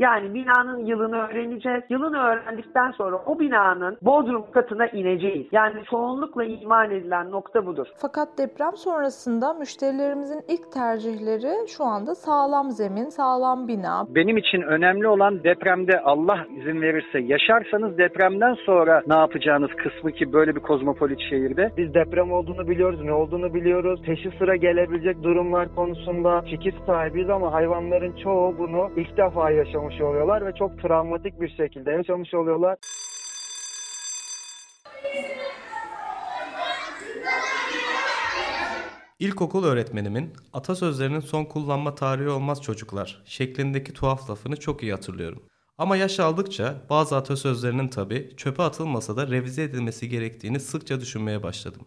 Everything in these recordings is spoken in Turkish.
Yani binanın yılını öğreneceğiz. Yılını öğrendikten sonra o binanın bodrum katına ineceğiz. Yani çoğunlukla iman edilen nokta budur. Fakat deprem sonrasında müşterilerimizin ilk tercihleri şu anda sağlam zemin, sağlam bina. Benim için önemli olan depremde Allah izin verirse yaşarsanız depremden sonra ne yapacağınız kısmı ki böyle bir kozmopolit şehirde. Biz deprem olduğunu biliyoruz, ne olduğunu biliyoruz. Peşi sıra gelebilecek durumlar konusunda fikir sahibiyiz ama hayvanların çoğu bunu ilk defa yaşamış oluyorlar ve çok travmatik bir şekilde yaşamış oluyorlar. İlkokul öğretmenimin atasözlerinin son kullanma tarihi olmaz çocuklar şeklindeki tuhaf lafını çok iyi hatırlıyorum. Ama yaş aldıkça bazı atasözlerinin tabi çöpe atılmasa da revize edilmesi gerektiğini sıkça düşünmeye başladım.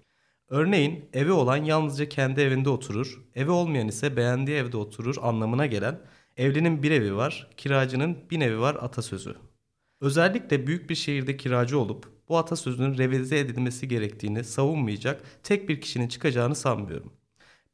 Örneğin evi olan yalnızca kendi evinde oturur, evi olmayan ise beğendiği evde oturur anlamına gelen evlinin bir evi var, kiracının bin evi var atasözü. Özellikle büyük bir şehirde kiracı olup bu atasözünün revize edilmesi gerektiğini savunmayacak tek bir kişinin çıkacağını sanmıyorum.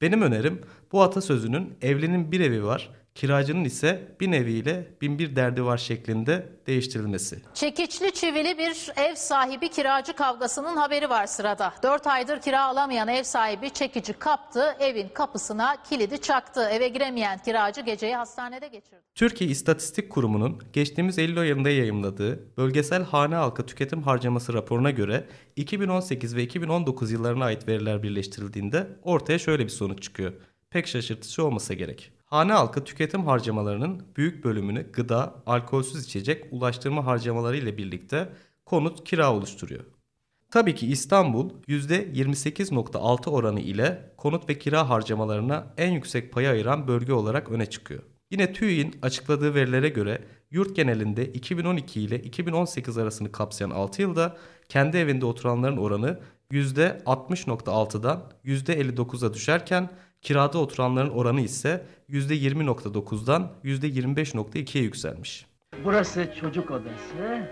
Benim önerim bu atasözünün evlinin bir evi var, kiracının ise bin eviyle bin bir derdi var şeklinde değiştirilmesi. Çekiçli çivili bir ev sahibi kiracı kavgasının haberi var sırada. 4 aydır kira alamayan ev sahibi çekici kaptı, evin kapısına kilidi çaktı. Eve giremeyen kiracı geceyi hastanede geçirdi. Türkiye İstatistik Kurumu'nun geçtiğimiz Eylül ayında yayımladığı Bölgesel Hane Halkı Tüketim Harcaması raporuna göre 2018 ve 2019 yıllarına ait veriler birleştirildiğinde ortaya şöyle bir sonuç çıkıyor. Pek şaşırtıcı olmasa gerek. Hane halkı tüketim harcamalarının büyük bölümünü gıda, alkolsüz içecek, ulaştırma harcamaları ile birlikte konut, kira oluşturuyor. Tabii ki İstanbul %28.6 oranı ile konut ve kira harcamalarına en yüksek payı ayıran bölge olarak öne çıkıyor. Yine TÜİ'nin açıkladığı verilere göre yurt genelinde 2012 ile 2018 arasını kapsayan 6 yılda kendi evinde oturanların oranı %60.6'dan %59'a düşerken kirada oturanların oranı ise %20.9'dan %25.2'ye yükselmiş. Burası çocuk odası.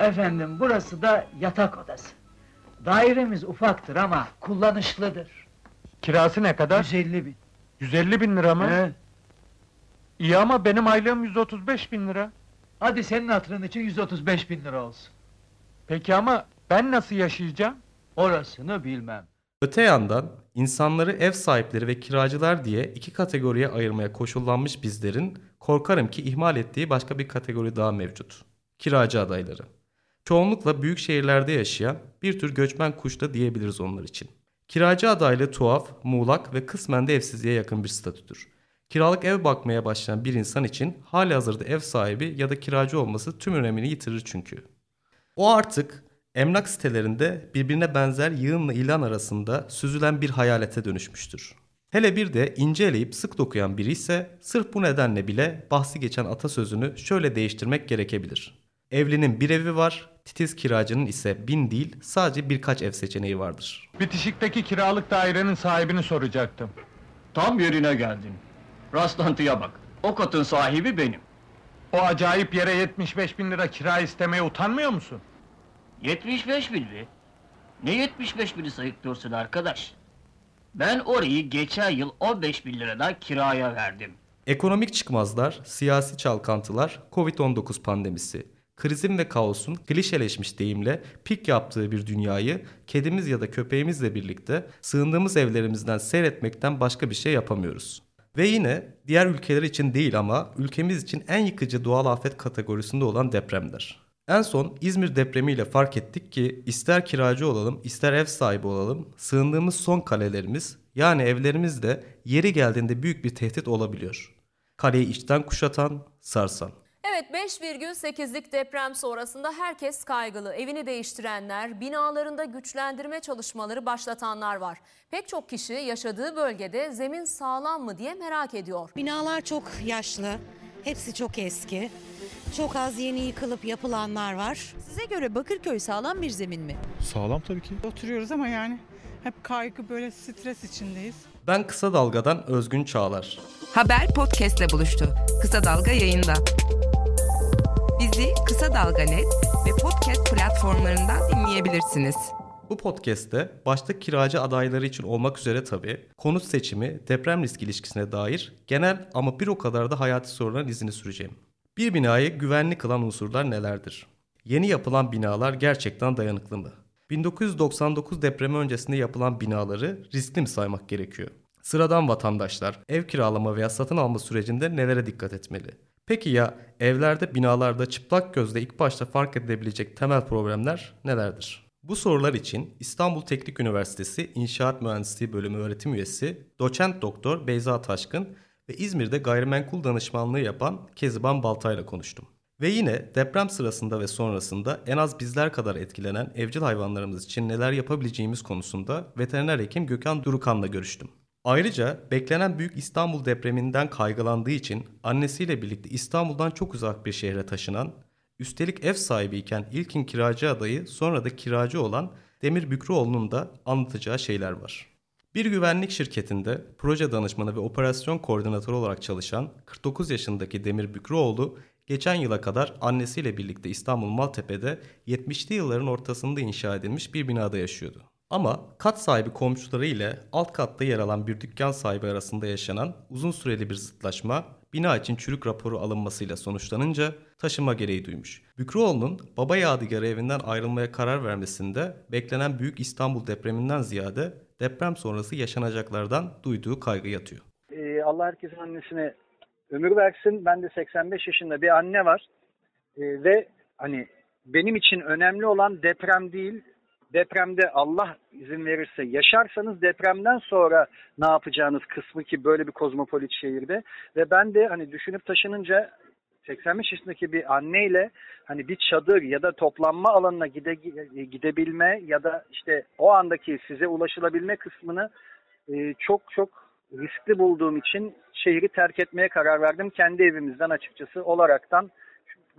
Efendim burası da yatak odası. Dairemiz ufaktır ama kullanışlıdır. Kirası ne kadar? 150 bin. 150 bin lira mı? He? İyi ama benim aylığım 135 bin lira. Hadi senin hatırın için 135 bin lira olsun. Peki ama ben nasıl yaşayacağım? Orasını bilmem. Öte yandan insanları ev sahipleri ve kiracılar diye iki kategoriye ayırmaya koşullanmış bizlerin korkarım ki ihmal ettiği başka bir kategori daha mevcut. Kiracı adayları. Çoğunlukla büyük şehirlerde yaşayan bir tür göçmen kuş da diyebiliriz onlar için. Kiracı adaylığı tuhaf, muğlak ve kısmen de evsizliğe yakın bir statüdür. Kiralık ev bakmaya başlayan bir insan için hali hazırda ev sahibi ya da kiracı olması tüm önemini yitirir çünkü. O artık emlak sitelerinde birbirine benzer yığınla ilan arasında süzülen bir hayalete dönüşmüştür. Hele bir de ince eleyip sık dokuyan biri ise sırf bu nedenle bile bahsi geçen atasözünü şöyle değiştirmek gerekebilir. Evlinin bir evi var, titiz kiracının ise bin değil sadece birkaç ev seçeneği vardır. Bitişikteki kiralık dairenin sahibini soracaktım. Tam yerine geldin. Rastlantıya bak. O katın sahibi benim. O acayip yere 75 bin lira kira istemeye utanmıyor musun? 75 bin mi? Ne 75 bini sayıklıyorsun arkadaş? Ben orayı geçen yıl 15 bin liradan kiraya verdim. Ekonomik çıkmazlar, siyasi çalkantılar, Covid-19 pandemisi, krizin ve kaosun klişeleşmiş deyimle pik yaptığı bir dünyayı kedimiz ya da köpeğimizle birlikte sığındığımız evlerimizden seyretmekten başka bir şey yapamıyoruz. Ve yine diğer ülkeler için değil ama ülkemiz için en yıkıcı doğal afet kategorisinde olan depremler. En son İzmir depremiyle fark ettik ki ister kiracı olalım ister ev sahibi olalım sığındığımız son kalelerimiz yani evlerimiz de yeri geldiğinde büyük bir tehdit olabiliyor. Kaleyi içten kuşatan, sarsan. Evet 5,8'lik deprem sonrasında herkes kaygılı. Evini değiştirenler, binalarında güçlendirme çalışmaları başlatanlar var. Pek çok kişi yaşadığı bölgede zemin sağlam mı diye merak ediyor. Binalar çok yaşlı, hepsi çok eski. Çok az yeni yıkılıp yapılanlar var. Size göre Bakırköy sağlam bir zemin mi? Sağlam tabii ki. Oturuyoruz ama yani hep kaygı böyle stres içindeyiz. Ben Kısa Dalga'dan Özgün Çağlar. Haber podcastle buluştu. Kısa Dalga yayında. Bizi Kısa Dalga Net ve podcast platformlarından dinleyebilirsiniz. Bu podcast'te başta kiracı adayları için olmak üzere tabii konut seçimi, deprem risk ilişkisine dair genel ama bir o kadar da hayati soruların izini süreceğim. Bir binayı güvenli kılan unsurlar nelerdir? Yeni yapılan binalar gerçekten dayanıklı mı? 1999 depremi öncesinde yapılan binaları riskli mi saymak gerekiyor? Sıradan vatandaşlar ev kiralama veya satın alma sürecinde nelere dikkat etmeli? Peki ya evlerde, binalarda çıplak gözle ilk başta fark edilebilecek temel problemler nelerdir? Bu sorular için İstanbul Teknik Üniversitesi İnşaat Mühendisliği Bölümü öğretim üyesi doçent doktor Beyza Taşkın ve İzmir'de gayrimenkul danışmanlığı yapan Keziban Baltay'la konuştum. Ve yine deprem sırasında ve sonrasında en az bizler kadar etkilenen evcil hayvanlarımız için neler yapabileceğimiz konusunda veteriner hekim Gökhan Durukan'la görüştüm. Ayrıca beklenen büyük İstanbul depreminden kaygılandığı için annesiyle birlikte İstanbul'dan çok uzak bir şehre taşınan, üstelik ev sahibiyken ilkin kiracı adayı sonra da kiracı olan Demir Bükrüoğlu'nun da anlatacağı şeyler var. Bir güvenlik şirketinde proje danışmanı ve operasyon koordinatörü olarak çalışan 49 yaşındaki Demir Bükrüoğlu geçen yıla kadar annesiyle birlikte İstanbul Maltepe'de 70'li yılların ortasında inşa edilmiş bir binada yaşıyordu. Ama kat sahibi komşuları ile alt katta yer alan bir dükkan sahibi arasında yaşanan uzun süreli bir zıtlaşma bina için çürük raporu alınmasıyla sonuçlanınca taşıma gereği duymuş. Bükrüoğlu'nun baba yadigarı evinden ayrılmaya karar vermesinde beklenen büyük İstanbul depreminden ziyade deprem sonrası yaşanacaklardan duyduğu kaygı yatıyor. Ee, Allah herkesin annesine ömür versin. Ben de 85 yaşında bir anne var. Ee, ve hani benim için önemli olan deprem değil, depremde Allah izin verirse yaşarsanız depremden sonra ne yapacağınız kısmı ki böyle bir kozmopolit şehirde ve ben de hani düşünüp taşınınca 85 yaşındaki bir anneyle hani bir çadır ya da toplanma alanına gide, gidebilme ya da işte o andaki size ulaşılabilme kısmını e, çok çok riskli bulduğum için şehri terk etmeye karar verdim. Kendi evimizden açıkçası olaraktan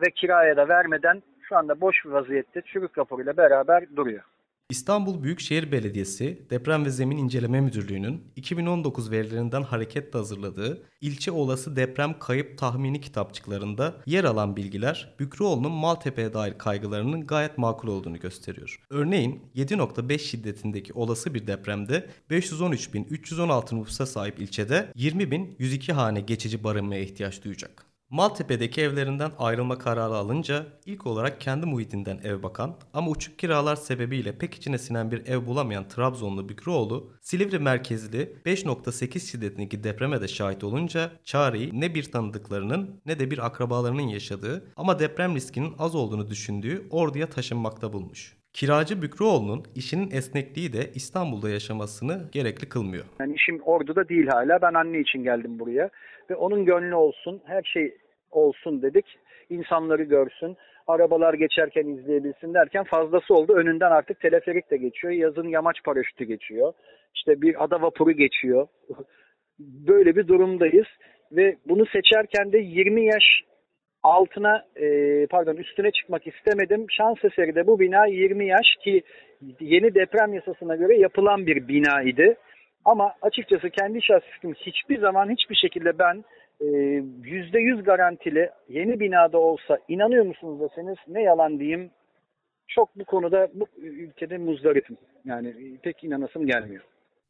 ve kiraya da vermeden şu anda boş bir vaziyette çürük raporuyla beraber duruyor. İstanbul Büyükşehir Belediyesi Deprem ve Zemin İnceleme Müdürlüğü'nün 2019 verilerinden hareketle hazırladığı ilçe olası deprem kayıp tahmini kitapçıklarında yer alan bilgiler Bükrüoğlu'nun Maltepe'ye dair kaygılarının gayet makul olduğunu gösteriyor. Örneğin 7.5 şiddetindeki olası bir depremde 513.316 nüfusa sahip ilçede 20.102 hane geçici barınmaya ihtiyaç duyacak. Maltepe'deki evlerinden ayrılma kararı alınca ilk olarak kendi muhitinden ev bakan ama uçuk kiralar sebebiyle pek içine sinen bir ev bulamayan Trabzonlu Bükrüoğlu, Silivri merkezli 5.8 şiddetindeki depreme de şahit olunca çareyi ne bir tanıdıklarının ne de bir akrabalarının yaşadığı ama deprem riskinin az olduğunu düşündüğü Ordu'ya taşınmakta bulmuş. Kiracı Bükrüoğlu'nun işinin esnekliği de İstanbul'da yaşamasını gerekli kılmıyor. Yani işim Ordu'da değil hala. Ben anne için geldim buraya. Ve onun gönlü olsun, her şey olsun dedik. İnsanları görsün, arabalar geçerken izleyebilsin derken fazlası oldu. Önünden artık teleferik de geçiyor. Yazın yamaç paraşütü geçiyor. İşte bir ada vapuru geçiyor. Böyle bir durumdayız. Ve bunu seçerken de 20 yaş altına e, pardon üstüne çıkmak istemedim. Şans eseri de bu bina 20 yaş ki yeni deprem yasasına göre yapılan bir bina idi. Ama açıkçası kendi şahsım hiçbir zaman hiçbir şekilde ben yüzde yüz garantili yeni binada olsa inanıyor musunuz deseniz ne yalan diyeyim çok bu konuda bu ülkede muzdaripim. Yani pek inanasım gelmiyor.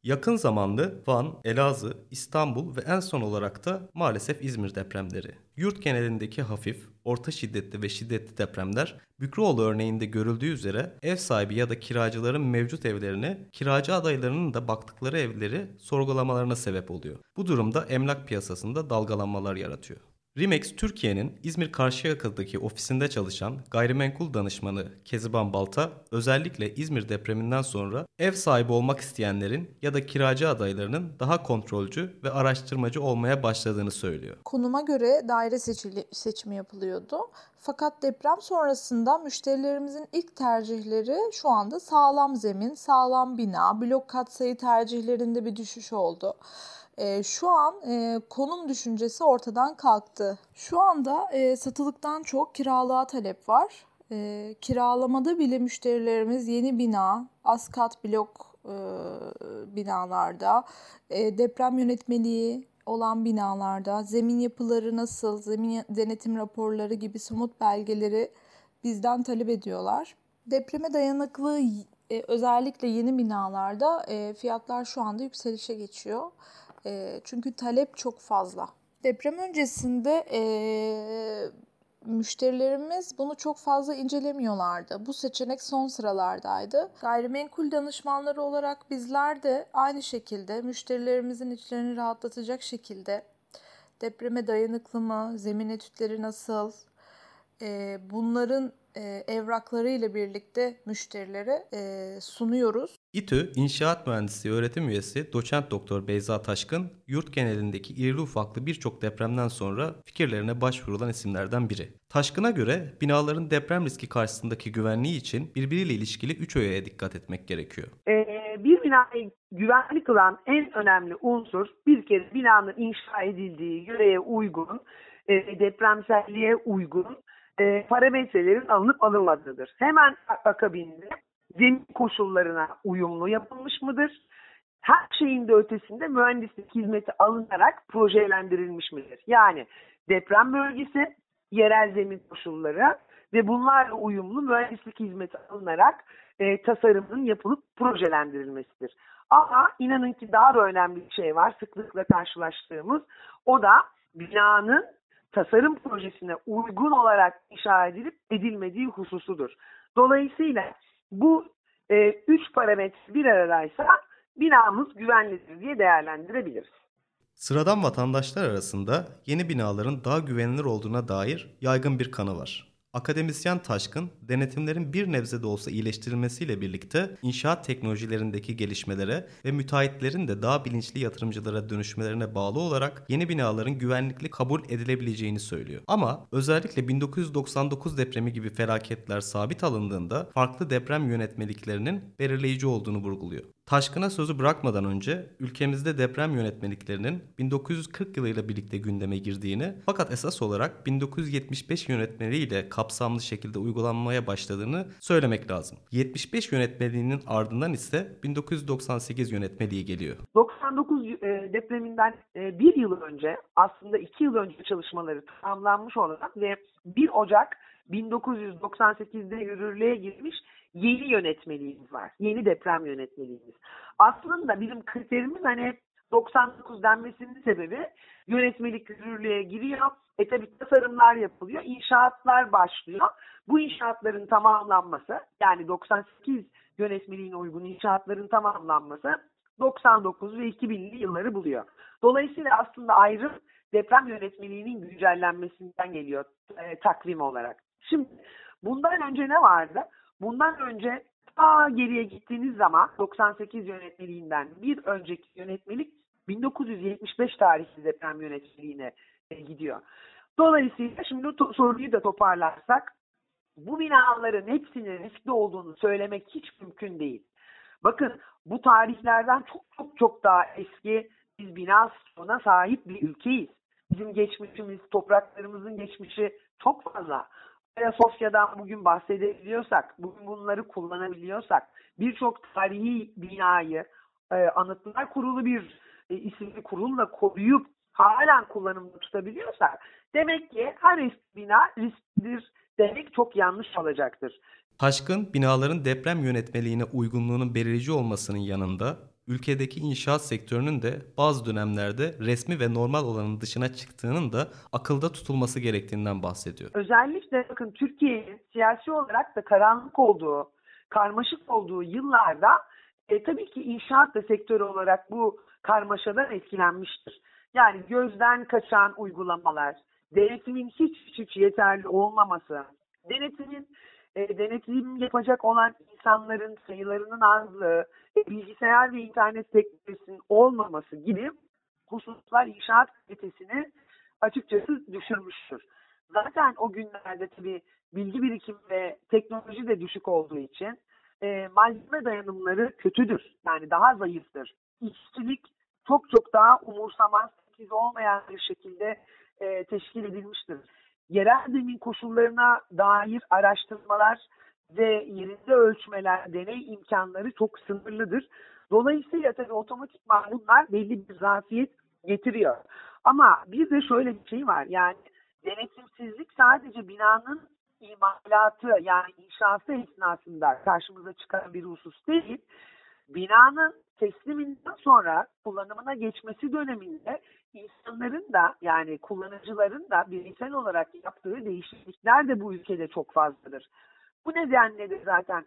Yakın zamanlı Van, Elazığ, İstanbul ve en son olarak da maalesef İzmir depremleri. Yurt genelindeki hafif, orta şiddetli ve şiddetli depremler Bükrüoğlu örneğinde görüldüğü üzere ev sahibi ya da kiracıların mevcut evlerini, kiracı adaylarının da baktıkları evleri sorgulamalarına sebep oluyor. Bu durumda emlak piyasasında dalgalanmalar yaratıyor. Rimex Türkiye'nin İzmir Karşıyaka'daki ofisinde çalışan gayrimenkul danışmanı Keziban Balta özellikle İzmir depreminden sonra ev sahibi olmak isteyenlerin ya da kiracı adaylarının daha kontrolcü ve araştırmacı olmaya başladığını söylüyor. Konuma göre daire seçili, seçimi yapılıyordu. Fakat deprem sonrasında müşterilerimizin ilk tercihleri şu anda sağlam zemin, sağlam bina, blok katsayı tercihlerinde bir düşüş oldu. E, şu an e, konum düşüncesi ortadan kalktı. Şu anda e, satılıktan çok kiralığa talep var. E, kiralamada bile müşterilerimiz yeni bina, az kat blok e, binalarda, e, deprem yönetmeliği olan binalarda, zemin yapıları nasıl, zemin denetim raporları gibi somut belgeleri bizden talep ediyorlar. Depreme dayanıklı E, özellikle yeni binalarda e, fiyatlar şu anda yükselişe geçiyor. E, çünkü talep çok fazla. Deprem öncesinde e, müşterilerimiz bunu çok fazla incelemiyorlardı. Bu seçenek son sıralardaydı. Gayrimenkul danışmanları olarak bizler de aynı şekilde müşterilerimizin içlerini rahatlatacak şekilde depreme dayanıklı mı, zemin etütleri nasıl, e, bunların e, evrakları ile birlikte müşterilere e, sunuyoruz. İTÜ İnşaat Mühendisliği öğretim üyesi doçent doktor Beyza Taşkın, yurt genelindeki irili ufaklı birçok depremden sonra fikirlerine başvurulan isimlerden biri. Taşkın'a göre binaların deprem riski karşısındaki güvenliği için birbiriyle ilişkili üç öğeye dikkat etmek gerekiyor. Ee, bir binayı güvenli kılan en önemli unsur bir kere binanın inşa edildiği yöreye uygun, e, depremselliğe uygun e, parametrelerin alınıp alınmadığıdır. Hemen akabinde zemin koşullarına uyumlu yapılmış mıdır? Her şeyin de ötesinde mühendislik hizmeti alınarak projelendirilmiş midir? Yani deprem bölgesi, yerel zemin koşulları ve bunlarla uyumlu mühendislik hizmeti alınarak e, tasarımın yapılıp projelendirilmesidir. Ama inanın ki daha da önemli bir şey var sıklıkla karşılaştığımız. O da binanın tasarım projesine uygun olarak inşa edilip edilmediği hususudur. Dolayısıyla bu e, üç parametre bir aradaysa binamız güvenlidir diye değerlendirebiliriz. Sıradan vatandaşlar arasında yeni binaların daha güvenilir olduğuna dair yaygın bir kanı var. Akademisyen Taşkın, denetimlerin bir nebze de olsa iyileştirilmesiyle birlikte inşaat teknolojilerindeki gelişmelere ve müteahhitlerin de daha bilinçli yatırımcılara dönüşmelerine bağlı olarak yeni binaların güvenlikli kabul edilebileceğini söylüyor. Ama özellikle 1999 depremi gibi felaketler sabit alındığında farklı deprem yönetmeliklerinin belirleyici olduğunu vurguluyor. Taşkın'a sözü bırakmadan önce ülkemizde deprem yönetmeliklerinin 1940 yılıyla birlikte gündeme girdiğini fakat esas olarak 1975 yönetmeliğiyle kapsamlı şekilde uygulanmaya başladığını söylemek lazım. 75 yönetmeliğinin ardından ise 1998 yönetmeliği geliyor. 99 e, depreminden e, bir yıl önce aslında iki yıl önce çalışmaları tamamlanmış olan ve 1 Ocak 1998'de yürürlüğe girmiş yeni yönetmeliğimiz var. Yeni deprem yönetmeliğimiz. Aslında bizim kriterimiz hani 99 denmesinin sebebi yönetmelik yürürlüğe giriyor. E tabi tasarımlar yapılıyor, inşaatlar başlıyor. Bu inşaatların tamamlanması yani 98 yönetmeliğine uygun inşaatların tamamlanması 99 ve 2000'li yılları buluyor. Dolayısıyla aslında ayrım deprem yönetmeliğinin güncellenmesinden geliyor e, takvim olarak. Şimdi bundan önce ne vardı? Bundan önce ta geriye gittiğiniz zaman 98 yönetmeliğinden bir önceki yönetmelik 1975 tarihli deprem yönetmeliğine e, gidiyor. Dolayısıyla şimdi soruyu da toparlarsak bu binaların hepsinin riskli olduğunu söylemek hiç mümkün değil. Bakın bu tarihlerden çok çok çok daha eski biz bina stoğuna sahip bir ülkeyiz. Bizim geçmişimiz, topraklarımızın geçmişi çok fazla. Ayasofya'dan bugün bahsedebiliyorsak, bugün bunları kullanabiliyorsak, birçok tarihi binayı e, Anıtlar Kurulu bir e, isimli kurulla koruyup halen kullanımda tutabiliyorsak, demek ki her eski bina risklidir demek çok yanlış olacaktır. Taşkın, binaların deprem yönetmeliğine uygunluğunun belirleyici olmasının yanında ülkedeki inşaat sektörünün de bazı dönemlerde resmi ve normal olanın dışına çıktığının da akılda tutulması gerektiğinden bahsediyor. Özellikle bakın Türkiye'nin siyasi olarak da karanlık olduğu, karmaşık olduğu yıllarda e, tabii ki inşaat da sektörü olarak bu karmaşadan etkilenmiştir. Yani gözden kaçan uygulamalar, denetimin hiç hiç yeterli olmaması, denetimin e, denetim yapacak olan insanların sayılarının azlığı, e, bilgisayar ve internet teknolojisinin olmaması gibi hususlar inşaat kalitesini açıkçası düşürmüştür. Zaten o günlerde tabii bilgi birikimi ve teknoloji de düşük olduğu için e, malzeme dayanımları kötüdür. Yani daha zayıftır. İşçilik çok çok daha umursamaz, olmayan bir şekilde e, teşkil edilmiştir yerel zemin koşullarına dair araştırmalar ve yerinde ölçmeler, deney imkanları çok sınırlıdır. Dolayısıyla tabii otomatik bunlar belli bir zafiyet getiriyor. Ama bir de şöyle bir şey var yani denetimsizlik sadece binanın imalatı yani inşası esnasında karşımıza çıkan bir husus değil. Binanın tesliminden sonra kullanımına geçmesi döneminde insanların da yani kullanıcıların da bireysel olarak yaptığı değişiklikler de bu ülkede çok fazladır. Bu nedenle de zaten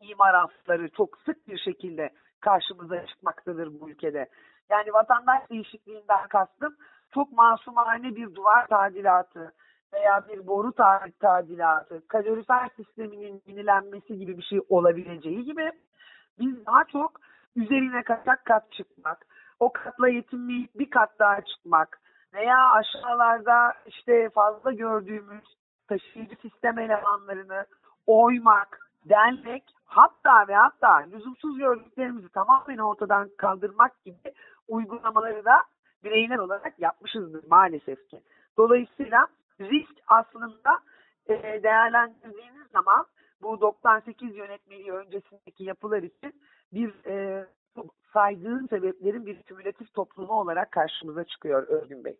imar afları çok sık bir şekilde karşımıza çıkmaktadır bu ülkede. Yani vatandaş değişikliğinden kastım çok masumane bir duvar tadilatı veya bir boru tadilatı, kalorifer sisteminin yenilenmesi gibi bir şey olabileceği gibi biz daha çok üzerine kaçak kat çıkmak, o katla yetinmeyip bir kat daha çıkmak veya aşağılarda işte fazla gördüğümüz taşıyıcı sistem elemanlarını oymak, delmek hatta ve hatta lüzumsuz gördüklerimizi tamamen ortadan kaldırmak gibi uygulamaları da bireyler olarak yapmışızdır maalesef ki. Dolayısıyla risk aslında e, değerlendirdiğiniz zaman bu 98 yönetmeliği öncesindeki yapılar için bir e, saydığın sebeplerin bir kümülatif toplumu olarak karşımıza çıkıyor Örgün Bey.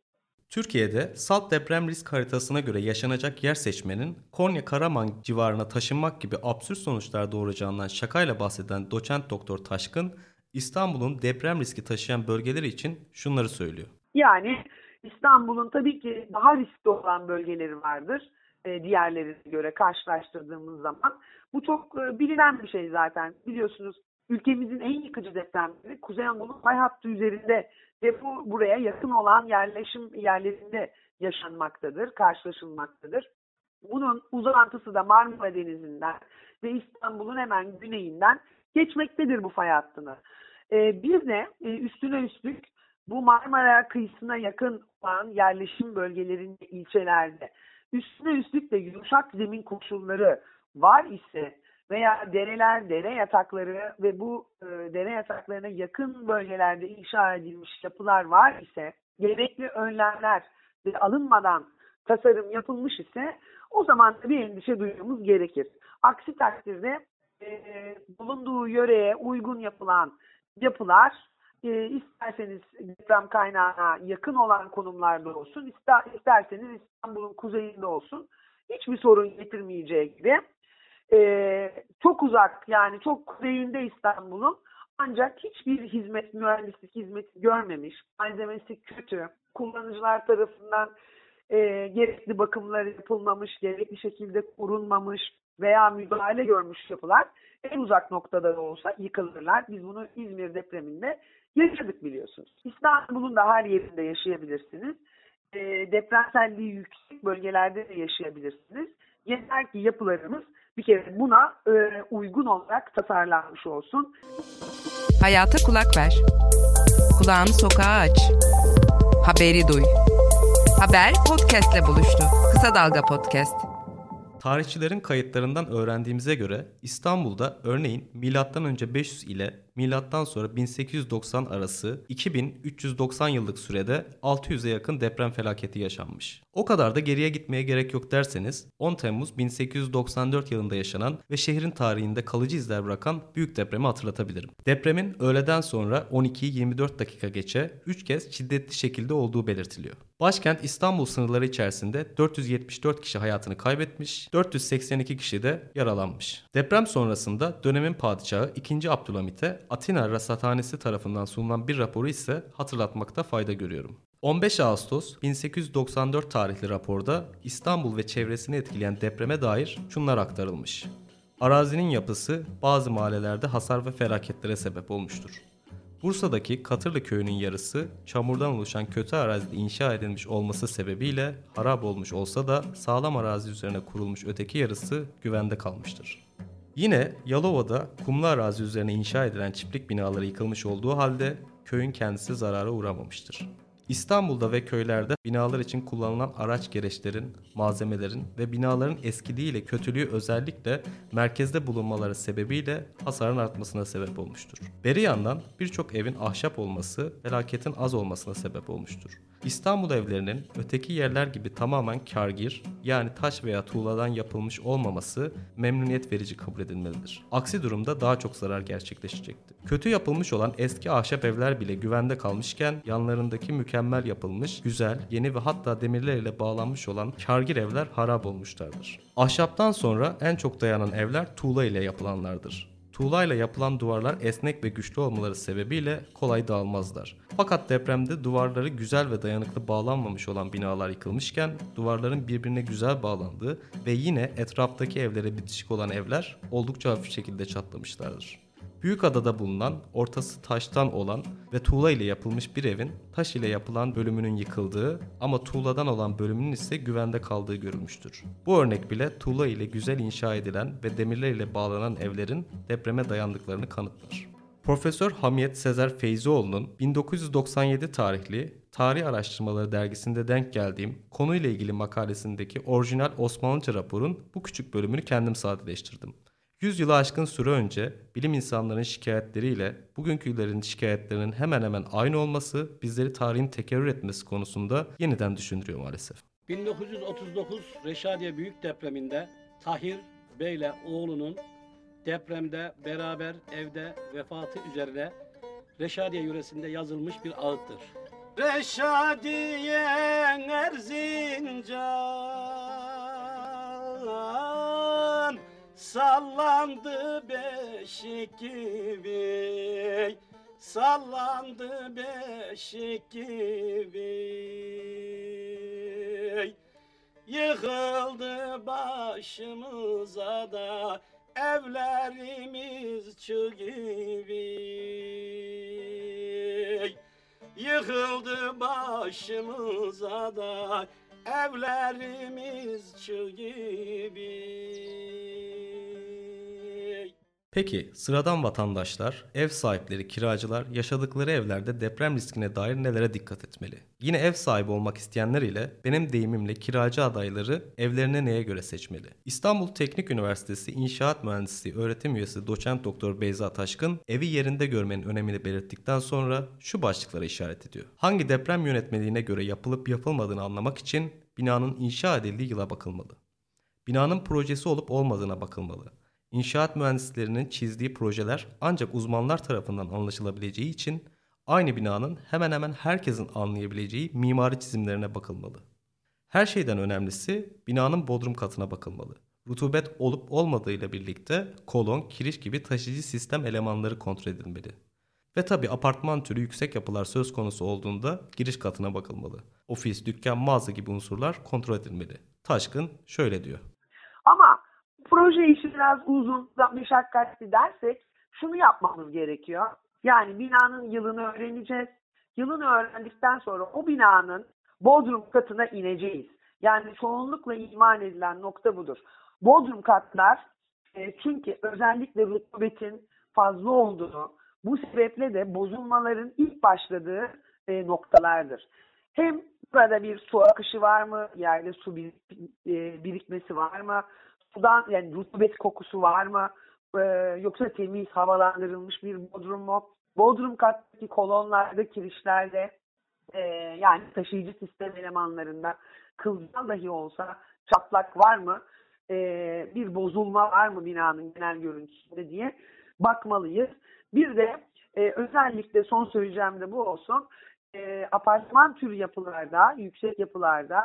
Türkiye'de salt deprem risk haritasına göre yaşanacak yer seçmenin Konya Karaman civarına taşınmak gibi absürt sonuçlar doğuracağından şakayla bahseden doçent doktor Taşkın, İstanbul'un deprem riski taşıyan bölgeleri için şunları söylüyor. Yani İstanbul'un tabii ki daha riskli olan bölgeleri vardır e, diğerlerine göre karşılaştırdığımız zaman. Bu çok e, bilinen bir şey zaten. Biliyorsunuz ülkemizin en yıkıcı depremleri Kuzey Anadolu fay hattı üzerinde ve bu buraya yakın olan yerleşim yerlerinde yaşanmaktadır, karşılaşılmaktadır. Bunun uzantısı da Marmara Denizi'nden ve İstanbul'un hemen güneyinden geçmektedir bu fay hattını. Ee, bir de e, üstüne üstlük bu Marmara kıyısına yakın olan yerleşim bölgelerinde, ilçelerde üstüne üstlük de yumuşak zemin koşulları var ise veya dereler, dere yatakları ve bu e, dere yataklarına yakın bölgelerde inşa edilmiş yapılar var ise gerekli önlemler alınmadan tasarım yapılmış ise o zaman bir endişe duymamız gerekir. Aksi takdirde e, bulunduğu yöreye uygun yapılan yapılar e, isterseniz deprem kaynağına yakın olan konumlarda olsun, ister, isterseniz İstanbul'un kuzeyinde olsun hiçbir sorun getirmeyeceği gibi e, çok uzak yani çok kuzeyinde İstanbul'un ancak hiçbir hizmet, mühendislik hizmeti görmemiş, malzemesi kötü, kullanıcılar tarafından e, gerekli bakımlar yapılmamış, gerekli şekilde korunmamış veya müdahale görmüş yapılar en uzak noktada da olsa yıkılırlar. Biz bunu İzmir depreminde yaşadık biliyorsunuz. İstanbul'un da her yerinde yaşayabilirsiniz. E, depremselliği yüksek bölgelerde de yaşayabilirsiniz. Yeter ki yapılarımız bir kere buna e, uygun olarak tasarlanmış olsun. Hayata kulak ver. Kulağını sokağa aç. Haberi duy. Haber podcastle buluştu. Kısa Dalga Podcast. Tarihçilerin kayıtlarından öğrendiğimize göre İstanbul'da örneğin M.Ö. 500 ile milattan sonra 1890 arası 2390 yıllık sürede 600'e yakın deprem felaketi yaşanmış. O kadar da geriye gitmeye gerek yok derseniz 10 Temmuz 1894 yılında yaşanan ve şehrin tarihinde kalıcı izler bırakan büyük depremi hatırlatabilirim. Depremin öğleden sonra 12-24 dakika geçe 3 kez şiddetli şekilde olduğu belirtiliyor. Başkent İstanbul sınırları içerisinde 474 kişi hayatını kaybetmiş, 482 kişi de yaralanmış. Deprem sonrasında dönemin padişahı 2. Abdülhamit'e Atina Rasathanesi tarafından sunulan bir raporu ise hatırlatmakta fayda görüyorum. 15 Ağustos 1894 tarihli raporda İstanbul ve çevresini etkileyen depreme dair şunlar aktarılmış. Arazinin yapısı bazı mahallelerde hasar ve felaketlere sebep olmuştur. Bursa'daki Katırlı köyünün yarısı çamurdan oluşan kötü arazide inşa edilmiş olması sebebiyle harap olmuş olsa da sağlam arazi üzerine kurulmuş öteki yarısı güvende kalmıştır. Yine Yalova'da kumlu arazi üzerine inşa edilen çiftlik binaları yıkılmış olduğu halde köyün kendisi zarara uğramamıştır. İstanbul'da ve köylerde binalar için kullanılan araç gereçlerin, malzemelerin ve binaların eskidiği ile kötülüğü özellikle merkezde bulunmaları sebebiyle hasarın artmasına sebep olmuştur. Beri yandan birçok evin ahşap olması felaketin az olmasına sebep olmuştur. İstanbul evlerinin öteki yerler gibi tamamen kargir yani taş veya tuğladan yapılmış olmaması memnuniyet verici kabul edilmelidir. Aksi durumda daha çok zarar gerçekleşecektir. Kötü yapılmış olan eski ahşap evler bile güvende kalmışken yanlarındaki mükemmel yapılmış, güzel, yeni ve hatta demirler ile bağlanmış olan kargir evler harap olmuşlardır. Ahşaptan sonra en çok dayanan evler tuğla ile yapılanlardır. Tuğlayla yapılan duvarlar esnek ve güçlü olmaları sebebiyle kolay dağılmazlar. Fakat depremde duvarları güzel ve dayanıklı bağlanmamış olan binalar yıkılmışken duvarların birbirine güzel bağlandığı ve yine etraftaki evlere bitişik olan evler oldukça hafif şekilde çatlamışlardır. Büyükada'da bulunan, ortası taştan olan ve tuğla ile yapılmış bir evin taş ile yapılan bölümünün yıkıldığı ama tuğladan olan bölümünün ise güvende kaldığı görülmüştür. Bu örnek bile tuğla ile güzel inşa edilen ve demirler ile bağlanan evlerin depreme dayandıklarını kanıtlar. Profesör Hamiyet Sezer Feyzioğlu'nun 1997 tarihli Tarih Araştırmaları dergisinde denk geldiğim konuyla ilgili makalesindeki orijinal Osmanlıca raporun bu küçük bölümünü kendim sadeleştirdim. 100 yılı aşkın süre önce bilim insanlarının şikayetleriyle bugünkülerin şikayetlerinin hemen hemen aynı olması bizleri tarihin tekerrür etmesi konusunda yeniden düşündürüyor maalesef. 1939 Reşadiye Büyük Depremi'nde Tahir Bey'le oğlunun depremde beraber evde vefatı üzerine Reşadiye yöresinde yazılmış bir ağıttır. Reşadiye Erzincan Sallandı beşik gibi Sallandı beşik gibi Yıkıldı başımıza da Evlerimiz çığ gibi. Yıkıldı başımıza da Evlerimiz çığ gibi Peki sıradan vatandaşlar, ev sahipleri, kiracılar yaşadıkları evlerde deprem riskine dair nelere dikkat etmeli? Yine ev sahibi olmak isteyenler ile benim deyimimle kiracı adayları evlerine neye göre seçmeli? İstanbul Teknik Üniversitesi İnşaat Mühendisliği öğretim üyesi doçent doktor Beyza Taşkın evi yerinde görmenin önemini belirttikten sonra şu başlıklara işaret ediyor. Hangi deprem yönetmeliğine göre yapılıp yapılmadığını anlamak için binanın inşa edildiği yıla bakılmalı. Binanın projesi olup olmadığına bakılmalı. İnşaat mühendislerinin çizdiği projeler ancak uzmanlar tarafından anlaşılabileceği için aynı binanın hemen hemen herkesin anlayabileceği mimari çizimlerine bakılmalı. Her şeyden önemlisi binanın bodrum katına bakılmalı. Rutubet olup olmadığıyla birlikte kolon, kiriş gibi taşıyıcı sistem elemanları kontrol edilmeli. Ve tabi apartman türü yüksek yapılar söz konusu olduğunda giriş katına bakılmalı. Ofis, dükkan, mağaza gibi unsurlar kontrol edilmeli. Taşkın şöyle diyor. Ama proje işi biraz uzun, meşakkatli dersek şunu yapmamız gerekiyor. Yani binanın yılını öğreneceğiz. Yılını öğrendikten sonra o binanın bodrum katına ineceğiz. Yani çoğunlukla iman edilen nokta budur. Bodrum katlar e, çünkü özellikle rutubetin fazla olduğunu, bu sebeple de bozulmaların ilk başladığı e, noktalardır. Hem burada bir su akışı var mı? Yerde su bir, e, birikmesi var mı? Sudan yani rutubet kokusu var mı? E, yoksa temiz havalandırılmış bir bodrum mu? Bodrum kattaki kolonlarda, kirişlerde e, yani taşıyıcı sistem elemanlarında kılcal dahi olsa çatlak var mı? E, bir bozulma var mı binanın genel görüntüsünde diye bakmalıyız. Bir de e, özellikle son söyleyeceğim de bu olsun. E, apartman türü yapılarda, yüksek yapılarda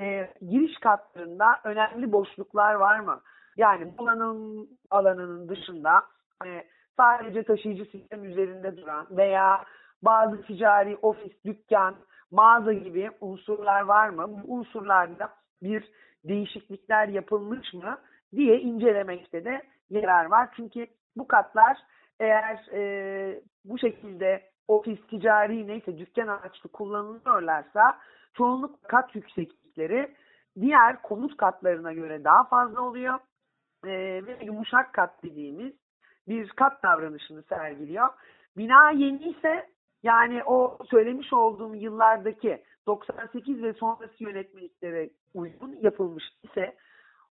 e, giriş katlarında önemli boşluklar var mı? Yani kullanım alanının dışında e, sadece taşıyıcı sistem üzerinde duran veya bazı ticari ofis, dükkan, mağaza gibi unsurlar var mı? Bu unsurlarda bir değişiklikler yapılmış mı diye incelemekte de yarar var. Çünkü bu katlar eğer e, bu şekilde ofis, ticari neyse dükkan amaçlı kullanılıyorlarsa çoğunluk kat yükseklikleri diğer konut katlarına göre daha fazla oluyor. E, ve yumuşak kat dediğimiz bir kat davranışını sergiliyor. Bina yeni ise yani o söylemiş olduğum yıllardaki 98 ve sonrası yönetmeliklere uygun yapılmış ise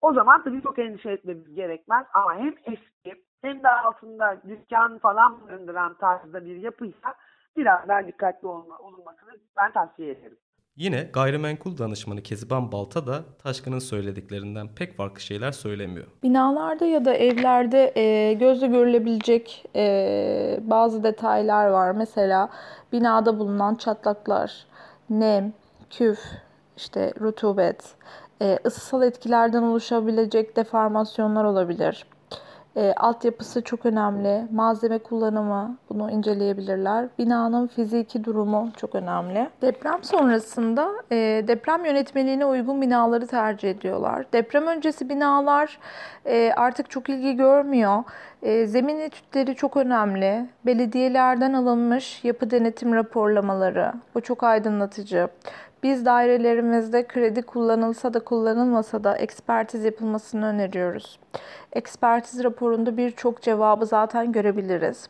o zaman tabii çok endişe etmemiz gerekmez. Ama hem eski hem de altında dükkan falan barındıran tarzda bir yapıysa biraz daha dikkatli olma, olunmasını ben tavsiye ederim. Yine gayrimenkul danışmanı Keziban Balta da Taşkın'ın söylediklerinden pek farklı şeyler söylemiyor. Binalarda ya da evlerde e, gözle görülebilecek e, bazı detaylar var. Mesela binada bulunan çatlaklar, nem, küf, işte rutubet, e, ısısal etkilerden oluşabilecek deformasyonlar olabilir. E, altyapısı çok önemli. Malzeme kullanımı bunu inceleyebilirler. Binanın fiziki durumu çok önemli. Deprem sonrasında e, deprem yönetmeliğine uygun binaları tercih ediyorlar. Deprem öncesi binalar e, artık çok ilgi görmüyor. E, zemin etütleri çok önemli. Belediyelerden alınmış yapı denetim raporlamaları. Bu çok aydınlatıcı. Biz dairelerimizde kredi kullanılsa da kullanılmasa da ekspertiz yapılmasını öneriyoruz. Ekspertiz raporunda birçok cevabı zaten görebiliriz.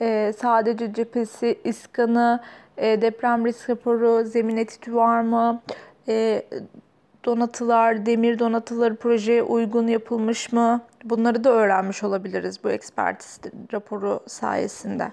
Ee, sadece cephesi, iskanı, e, deprem risk raporu, zemin etütü var mı? E, donatılar, demir donatıları projeye uygun yapılmış mı? Bunları da öğrenmiş olabiliriz bu ekspertiz raporu sayesinde.